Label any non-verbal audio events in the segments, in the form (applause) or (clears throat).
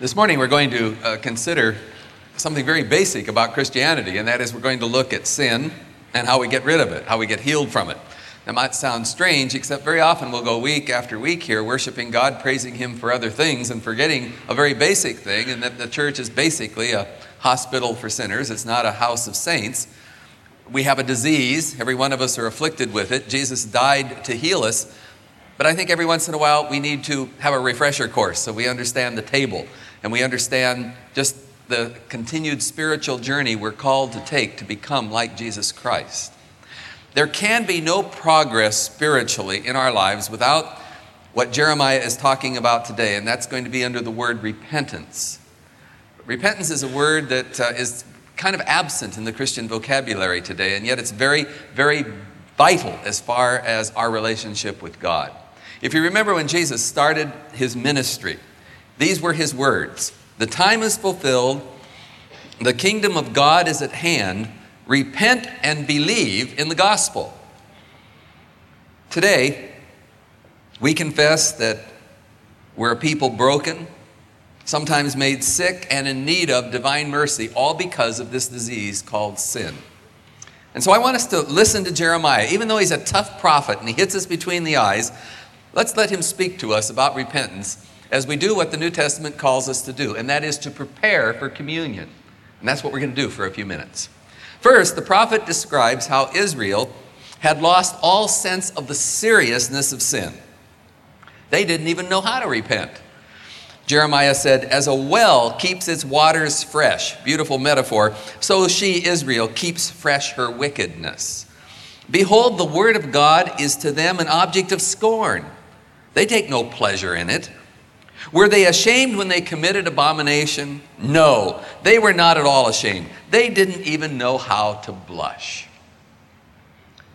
This morning we're going to uh, consider something very basic about Christianity, and that is we're going to look at sin and how we get rid of it, how we get healed from it. That might sound strange, except very often we'll go week after week here worshiping God, praising Him for other things, and forgetting a very basic thing, and that the church is basically a hospital for sinners. It's not a house of saints. We have a disease, every one of us are afflicted with it. Jesus died to heal us. But I think every once in a while we need to have a refresher course so we understand the table and we understand just the continued spiritual journey we're called to take to become like Jesus Christ. There can be no progress spiritually in our lives without what Jeremiah is talking about today, and that's going to be under the word repentance. Repentance is a word that uh, is kind of absent in the Christian vocabulary today, and yet it's very, very vital as far as our relationship with God. If you remember when Jesus started his ministry, these were his words The time is fulfilled, the kingdom of God is at hand. Repent and believe in the gospel. Today, we confess that we're a people broken, sometimes made sick, and in need of divine mercy, all because of this disease called sin. And so I want us to listen to Jeremiah. Even though he's a tough prophet and he hits us between the eyes, let's let him speak to us about repentance as we do what the New Testament calls us to do, and that is to prepare for communion. And that's what we're going to do for a few minutes. First, the prophet describes how Israel had lost all sense of the seriousness of sin. They didn't even know how to repent. Jeremiah said, As a well keeps its waters fresh, beautiful metaphor, so she, Israel, keeps fresh her wickedness. Behold, the word of God is to them an object of scorn. They take no pleasure in it. Were they ashamed when they committed abomination? No, they were not at all ashamed. They didn't even know how to blush.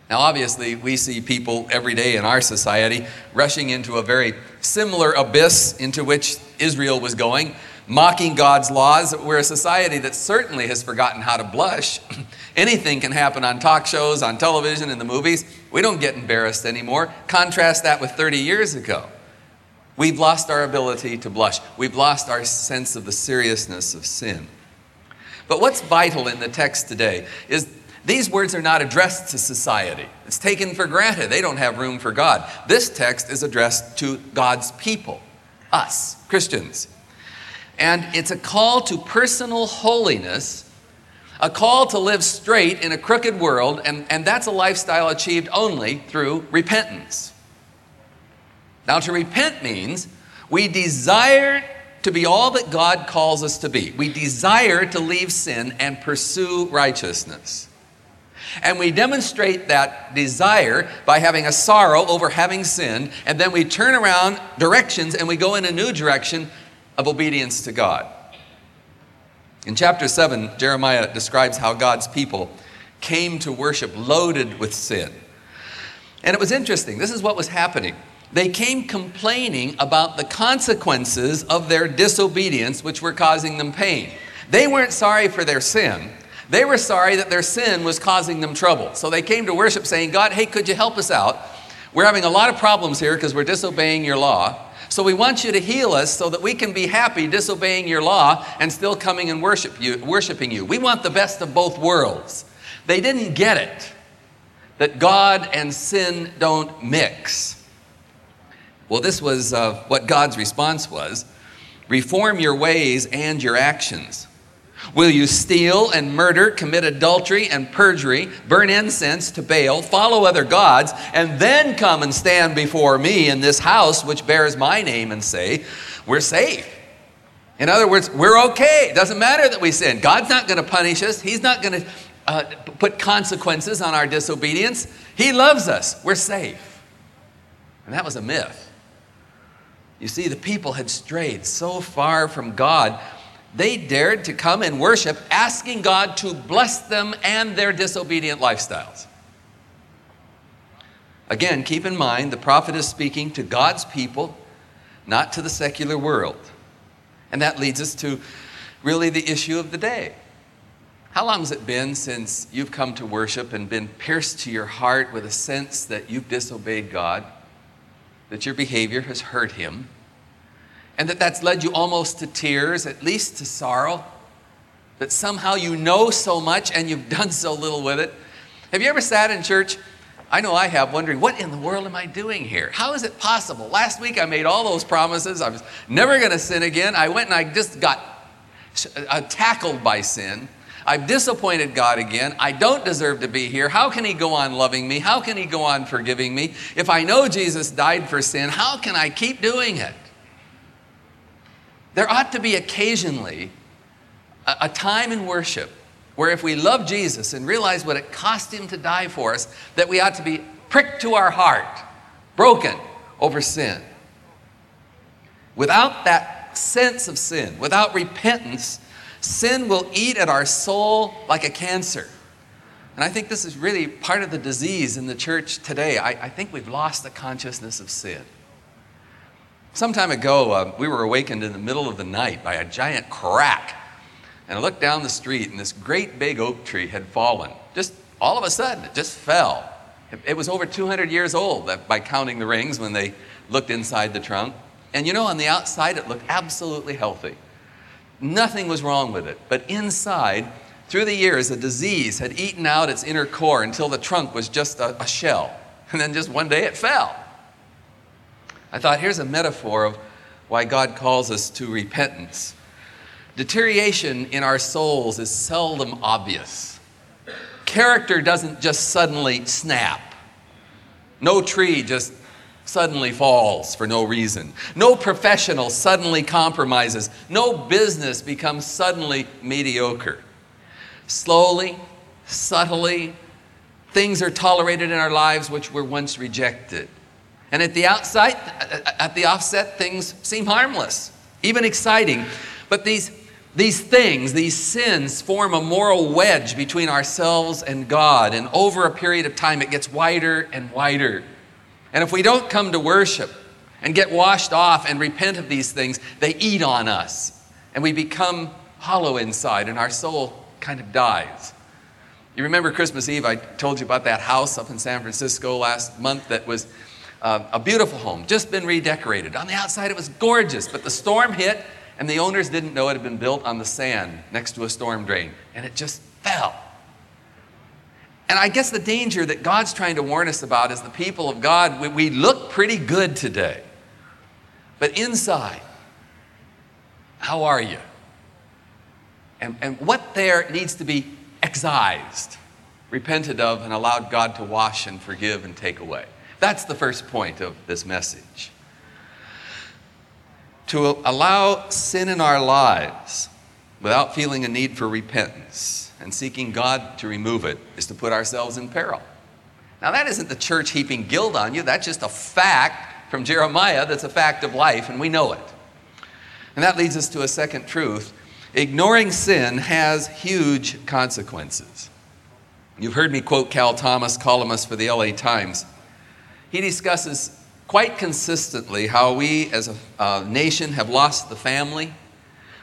Now, obviously, we see people every day in our society rushing into a very similar abyss into which Israel was going, mocking God's laws. We're a society that certainly has forgotten how to blush. (clears throat) Anything can happen on talk shows, on television, in the movies. We don't get embarrassed anymore. Contrast that with 30 years ago. We've lost our ability to blush. We've lost our sense of the seriousness of sin. But what's vital in the text today is these words are not addressed to society. It's taken for granted. They don't have room for God. This text is addressed to God's people, us, Christians. And it's a call to personal holiness, a call to live straight in a crooked world, and, and that's a lifestyle achieved only through repentance. Now, to repent means we desire to be all that God calls us to be. We desire to leave sin and pursue righteousness. And we demonstrate that desire by having a sorrow over having sinned, and then we turn around directions and we go in a new direction of obedience to God. In chapter 7, Jeremiah describes how God's people came to worship loaded with sin. And it was interesting. This is what was happening. They came complaining about the consequences of their disobedience, which were causing them pain. They weren't sorry for their sin. They were sorry that their sin was causing them trouble. So they came to worship saying, God, hey, could you help us out? We're having a lot of problems here because we're disobeying your law. So we want you to heal us so that we can be happy disobeying your law and still coming and worship you, worshiping you. We want the best of both worlds. They didn't get it that God and sin don't mix. Well, this was uh, what God's response was reform your ways and your actions. Will you steal and murder, commit adultery and perjury, burn incense to Baal, follow other gods, and then come and stand before me in this house which bears my name and say, We're safe? In other words, we're okay. It doesn't matter that we sin. God's not going to punish us, He's not going to uh, put consequences on our disobedience. He loves us. We're safe. And that was a myth. You see, the people had strayed so far from God, they dared to come and worship, asking God to bless them and their disobedient lifestyles. Again, keep in mind the prophet is speaking to God's people, not to the secular world. And that leads us to really the issue of the day. How long has it been since you've come to worship and been pierced to your heart with a sense that you've disobeyed God? That your behavior has hurt him, and that that's led you almost to tears, at least to sorrow, that somehow you know so much and you've (laughs) done so little with it. Have you ever sat in church? I know I have, wondering, what in the world am I doing here? How is it possible? Last week I made all those promises. I was never going to sin again. I went and I just got uh, tackled by sin. I've disappointed God again. I don't deserve to be here. How can He go on loving me? How can He go on forgiving me? If I know Jesus died for sin, how can I keep doing it? There ought to be occasionally a, a time in worship where if we love Jesus and realize what it cost him to die for us, that we ought to be pricked to our heart, broken over sin. Without that sense of sin, without repentance, sin will eat at our soul like a cancer. And I think this is really part of the disease in the church today. I, I think we've lost the consciousness of sin. Some time ago, uh, we were awakened in the middle of the night by a giant crack. And I looked down the street, and this great big oak tree had fallen. Just all of a sudden, it just fell. It, it was over 200 years old by counting the rings when they looked inside the trunk. And you know, on the outside, it looked absolutely healthy. Nothing was wrong with it. But inside, through the years, a disease had eaten out its inner core until the trunk was just a, a shell. (laughs) And then just one day it fell. I thought, here's a metaphor of why God calls us to repentance. Deterioration in our souls is seldom obvious. Character doesn't just suddenly snap. No tree just suddenly falls for no reason. No professional suddenly compromises. No business becomes suddenly mediocre. Slowly, subtly, things are tolerated in our lives which were once rejected. And at the outside, at the offset, things seem harmless, even exciting. But these, these things, these sins, form a moral wedge between ourselves and God. And over a period of time, it gets wider and wider. And if we don't come to worship and get washed off and repent of these things, they eat on us. And we become hollow inside, and our soul kind of dies. You remember Christmas Eve, I told you about that house up in San Francisco last month that was uh, a beautiful home, just been redecorated. On the outside, it was gorgeous, but the storm hit, and the owners didn't know it had been built on the sand next to a storm drain, and it just fell. And I guess the danger that God's trying to warn us about is the people of God, we, we look pretty good today. But inside, how are you? And, and what there needs to be excised, repented of, and allowed God to wash and forgive and take away. That's the first point of this message. To allow sin in our lives without feeling a need for repentance and seeking God to remove it is to put ourselves in peril. Now, that isn't the church heaping guilt on you, that's just a fact from Jeremiah that's a fact of life, and we know it. And that leads us to a second truth ignoring sin has huge consequences. You've heard me quote Cal Thomas, columnist for the LA Times he discusses quite consistently how we as a, a nation have lost the family.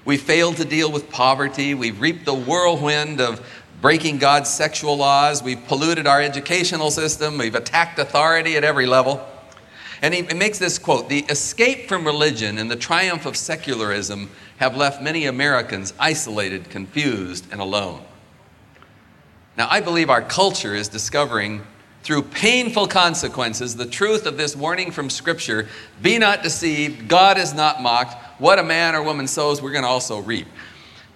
We failed to deal with poverty. We've reaped the whirlwind of breaking God's sexual laws. We've polluted our educational system. We've attacked authority at every level. And he makes this quote The escape from religion and the triumph of secularism have left many Americans isolated, confused, and alone. Now, I believe our culture is discovering through painful consequences the truth of this warning from Scripture be not deceived, God is not mocked. What a man or woman sows, we're going to also reap.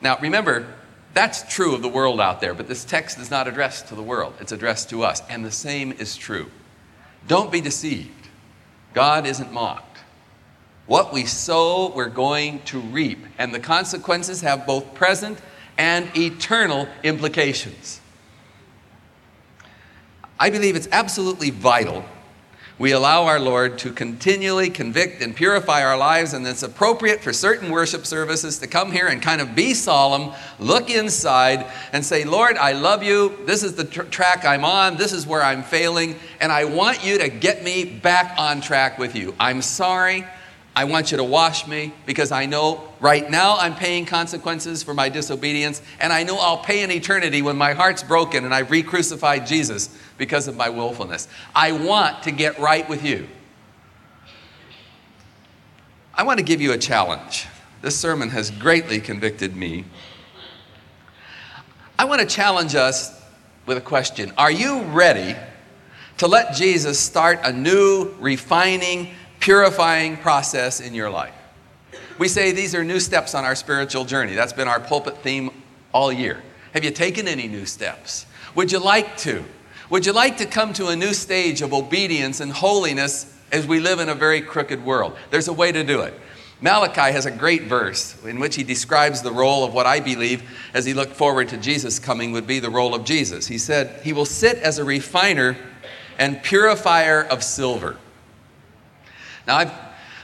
Now, remember, that's true of the world out there, but this text is not addressed to the world, it's addressed to us. And the same is true. Don't be deceived. God isn't mocked. What we sow, we're going to reap. And the consequences have both present and eternal implications. I believe it's absolutely vital we allow our Lord to continually convict and purify our lives, and it's appropriate for certain worship services to come here and kind of be solemn, look inside, and say, Lord, I love you. This is the tr- track I'm on. This is where I'm failing, and I want you to get me back on track with you. I'm sorry. I want you to wash me because I know right now I'm paying consequences for my disobedience, and I know I'll pay in eternity when my heart's broken and I've re crucified Jesus because of my willfulness. I want to get right with you. I want to give you a challenge. This sermon has greatly convicted me. I want to challenge us with a question Are you ready to let Jesus start a new, refining, purifying process in your life? We say these are new steps on our spiritual journey. That's been our pulpit theme all year. Have you taken any new steps? Would you like to? Would you like to come to a new stage of obedience and holiness as we live in a very crooked world? There's a way to do it. Malachi has a great verse in which he describes the role of what I believe, as he looked forward to Jesus coming, would be the role of Jesus. He said, He will sit as a refiner and purifier of silver. Now, I've,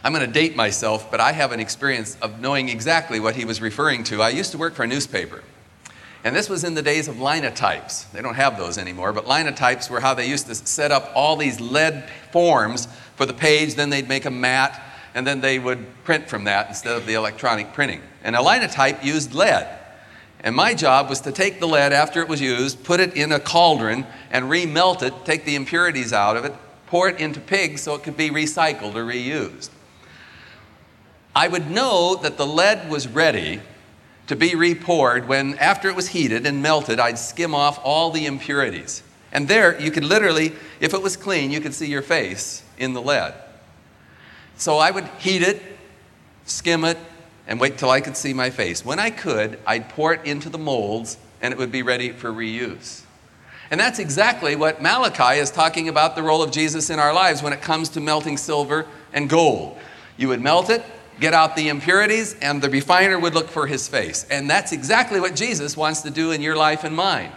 I'm going to date myself, but I have an experience of knowing exactly what he was referring to. I used to work for a newspaper. And this was in the days of linotypes. They don't have those anymore, but linotypes were how they used to set up all these lead forms for the page, then they'd make a mat, and then they would print from that instead of the electronic printing. And a linotype used lead. And my job was to take the lead after it was used, put it in a cauldron, and remelt it, take the impurities out of it, pour it into pigs so it could be recycled or reused. I would know that the lead was ready to be repoured when, after it was heated and melted, I'd skim off all the impurities. And there, you could literally, if it was clean, you could see your face in the lead. So I would heat it, skim it, and wait till I could see my face. When I could, I'd pour it into the molds and it would be ready for reuse. And that's exactly what Malachi is talking about the role of Jesus in our lives when it comes to melting silver and gold. You would melt it, get out the impurities, and the refiner would look for his face. And that's exactly what Jesus wants to do in your life and mine.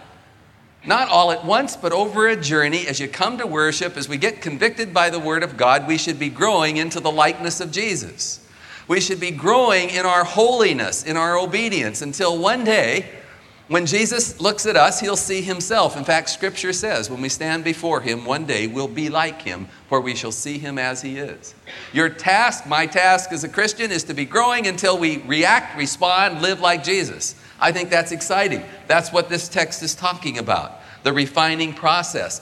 Not all at once, but over a journey. As you come to worship, as we get convicted by the Word of God, we should be growing into the likeness of Jesus. We should be growing in our holiness, in our obedience, until one day when Jesus looks at us, he'll see himself. In fact, Scripture says when we stand before him, one day we'll be like him, for we shall see him as he is. Your task, my task as a Christian, is to be growing until we react, respond, live like Jesus. I think that's exciting. That's what this text is talking about the refining process.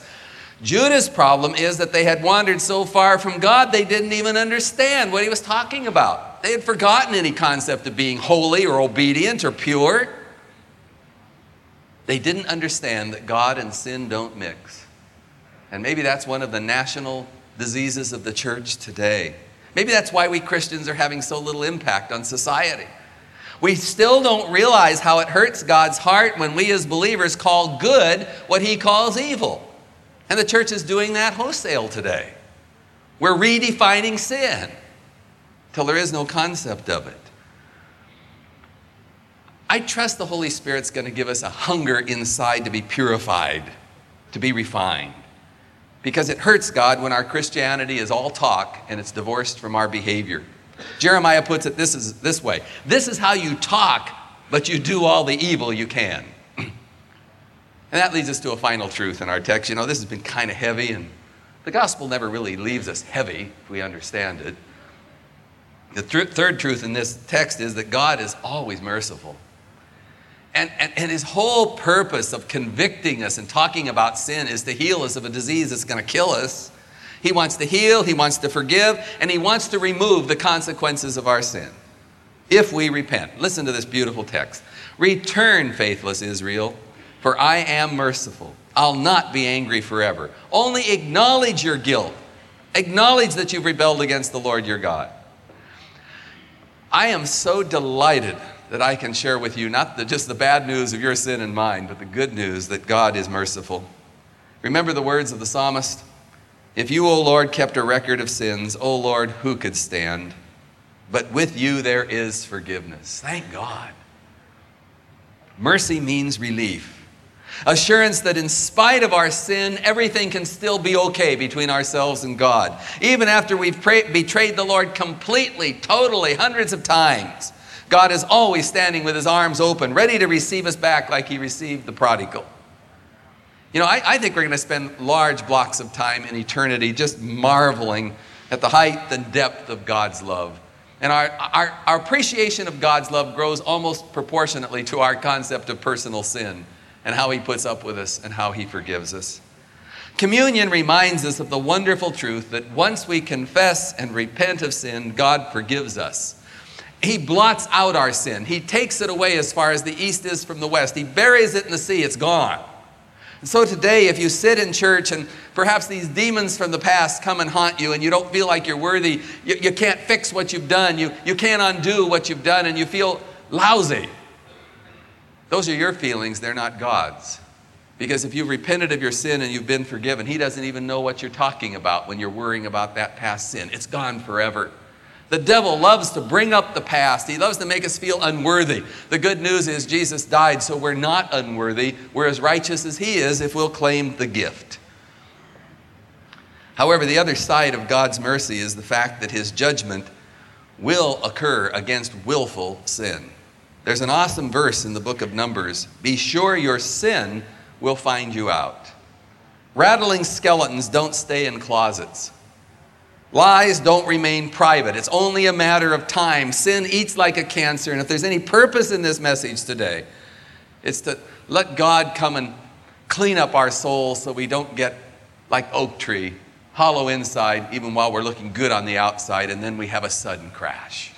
Judah's problem is that they had wandered so far from God, they didn't even understand what he was talking about. They had forgotten any concept of being holy or obedient or pure. They didn't understand that God and sin don't mix. And maybe that's one of the national diseases of the church today. Maybe that's why we Christians are having so little impact on society. We still don't realize how it hurts God's heart when we as believers call good what he calls evil. And the church is doing that wholesale today. We're redefining sin till there is no concept of it. I trust the Holy Spirit's going to give us a hunger inside to be purified, to be refined. Because it hurts God when our Christianity is all talk and it's divorced from our behavior. Jeremiah puts it this, is, this way This is how you talk, but you do all the evil you can. (clears throat) and that leads us to a final truth in our text. You know, this has been kind of heavy, and the gospel never really leaves us heavy if we understand it. The th- third truth in this text is that God is always merciful. And, and, and, his whole purpose of convicting us and talking about sin is to heal us of a disease that's going to kill us. He wants to heal, he wants to forgive, and he wants to remove the consequences of our sin if we repent. Listen to this beautiful text Return, faithless Israel, for I am merciful. I'll not be angry forever. Only acknowledge your guilt. Acknowledge that you've rebelled against the Lord your God. I am so delighted that I can share with you not the, just the bad news of your sin and mine, but the good news that God is merciful. Remember the words of the psalmist? If you, O Lord, kept a record of sins, O Lord, who could stand? But with you there is forgiveness. Thank God. Mercy means relief. Assurance that in spite of our sin, everything can still be okay between ourselves and God. Even after we've betrayed the Lord completely, totally, hundreds of times, God is always standing with his arms open, ready to receive us back like he received the prodigal. You know, I, I think we're going to spend large blocks of time in eternity just marveling at the height and depth of God's love. And our, our, our appreciation of God's love grows almost proportionately to our concept of personal sin and how he puts up with us and how he forgives us. Communion reminds us of the wonderful truth that once we confess and repent of sin, God forgives us. He blots out our sin. He takes it away as far as the east is from the west. He buries it in the sea, it's gone. And so today, if you sit in church and perhaps these demons from the past come and haunt you and you don't feel like you're worthy, you, you can't fix what you've done, you, you can't undo what you've done, and you feel lousy, those are your feelings, they're not God's. Because if you've repented of your sin and you've been forgiven, He doesn't even know what you're talking about when you're worrying about that past sin. It's gone forever. The devil loves to bring up the past. He loves to make us feel unworthy. The good news is Jesus died, so we're not unworthy. We're as righteous as He is if we'll claim the gift. However, the other side of God's mercy is the fact that His judgment will occur against willful sin. There's an awesome verse in the book of Numbers Be sure your sin will find you out. Rattling skeletons don't stay in closets. Lies don't remain private. It's only a matter of time. Sin eats like a cancer. And if there's any purpose in this message today, it's to let God come and clean up our souls so we don't get like oak tree, hollow inside, even while we're looking good on the outside, and then we have a sudden crash.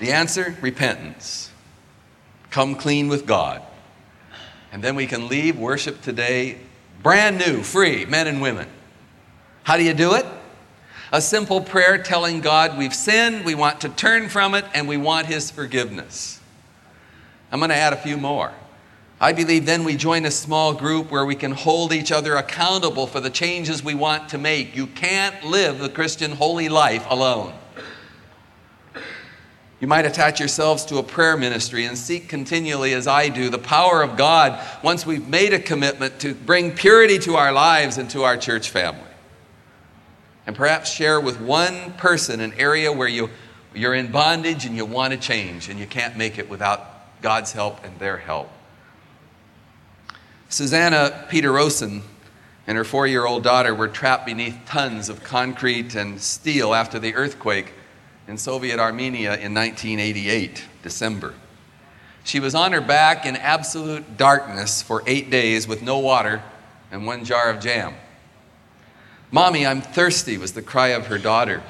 The answer repentance. Come clean with God. And then we can leave worship today brand new, free, men and women. How do you do it? A simple prayer telling God we've sinned, we want to turn from it, and we want His forgiveness. I'm going to add a few more. I believe then we join a small group where we can hold each other accountable for the changes we want to make. You can't live the Christian holy life alone. You might attach yourselves to a prayer ministry and seek continually, as I do, the power of God once we've made a commitment to bring purity to our lives and to our church family and perhaps share with one person an area where you, you're in bondage and you want to change and you can't make it without God's help and their help. Susanna Peterson and her four year old daughter were trapped beneath tons of concrete and steel after the earthquake in Soviet Armenia in 1988, December. She was on her back in absolute darkness for eight days with no water and one jar of jam. Mommy, I'm thirsty, was the cry of her daughter.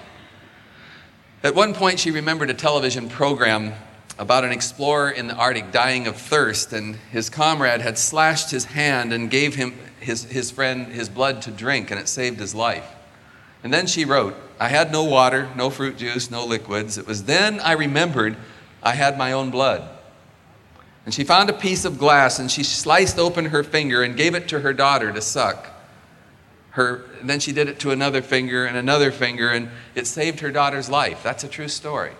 At one point, she remembered a television program about an explorer in the Arctic dying of thirst, and his comrade had slashed his hand and gave him his, his friend his blood to drink, and it saved his life. And then she wrote, I had no water, no fruit juice, no liquids. It was then I remembered I had my own blood. And she found a piece of glass and she sliced open her finger and gave it to her daughter to suck her then she did it to another finger and another finger and it saved her daughter's life. That's a true story.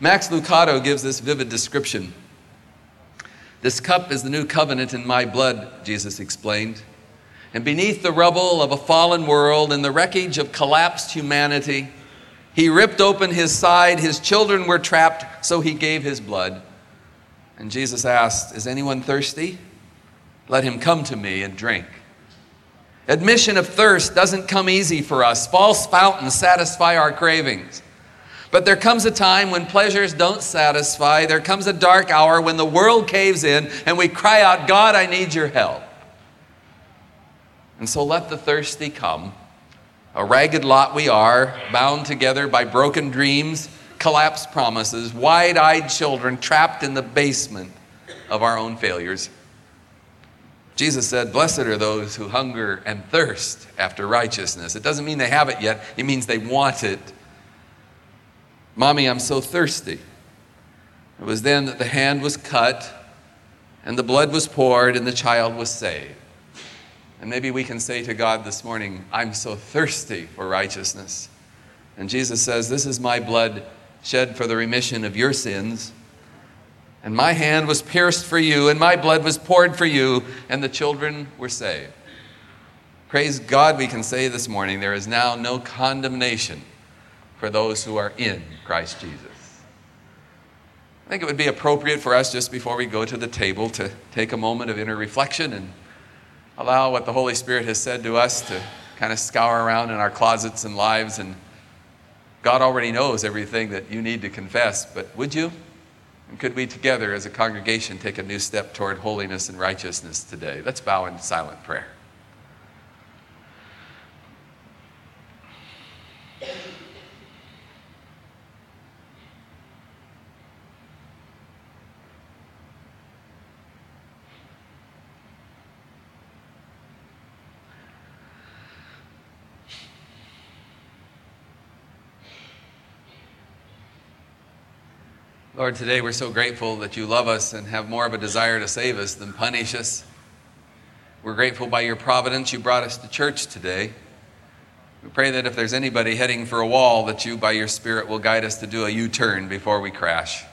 Max lucado gives this vivid description. This cup is the new covenant in my blood jesus explained. And beneath the rubble of a fallen world and the wreckage of collapsed humanity he ripped open his side his children were trapped so he gave his blood. And jesus asked is anyone thirsty? Let him come to me and drink Admission of thirst doesn't come easy for us. False fountains satisfy our cravings. But there comes a time when pleasures don't satisfy. There comes a dark hour when the world caves in and we cry out, God, I need your help. And so let the thirsty come. A ragged lot we are, bound together by broken dreams, collapsed promises, wide eyed children trapped in the basement of our own failures. Jesus said, Blessed are those who hunger and thirst after righteousness. It doesn't mean they have it yet, it means they want it. Mommy, I'm so thirsty. It was then that the hand was cut and the blood was poured and the child was saved. And maybe we can say to God this morning, I'm so thirsty for righteousness. And Jesus says, This is my blood shed for the remission of your sins. And my hand was pierced for you, and my blood was poured for you, and the children were saved. Praise God, we can say this morning there is now no condemnation for those who are in Christ Jesus. I think it would be appropriate for us just before we go to the table to take a moment of inner reflection and allow what the Holy Spirit has said to us to kind of scour around in our closets and lives. And God already knows everything that you need to confess, but would you? And could we together as a congregation take a new step toward holiness and righteousness today? Let's bow in silent prayer. Lord, today we're so grateful that you love us and have more of a desire to save us than punish us. We're grateful by your providence you brought us to church today. We pray that if there's anybody heading for a wall, that you, by your Spirit, will guide us to do a U turn before we crash.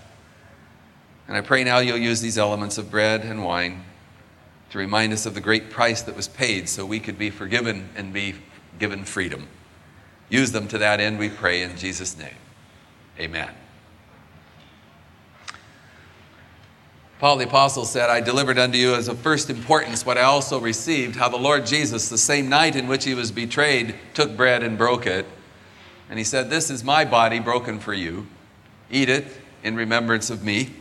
And I pray now you'll use these elements of bread and wine to remind us of the great price that was paid so we could be forgiven and be given freedom. Use them to that end, we pray in Jesus' name. Amen. Paul the Apostle said, I delivered unto you as of first importance what I also received, how the Lord Jesus, the same night in which he was betrayed, took bread and broke it. And he said, This is my body broken for you. Eat it in remembrance of me.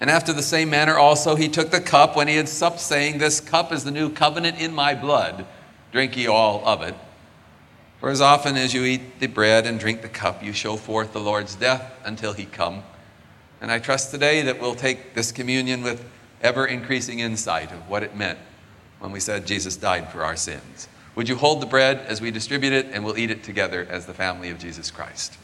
And after the same manner also he took the cup when he had supped, saying, This cup is the new covenant in my blood. Drink ye all of it. For as often as you eat the bread and drink the cup, you show forth the Lord's death until he come. And I trust today that we'll take this communion with ever increasing insight of what it meant when we said Jesus died for our sins. Would you hold the bread as we distribute it, and we'll eat it together as the family of Jesus Christ?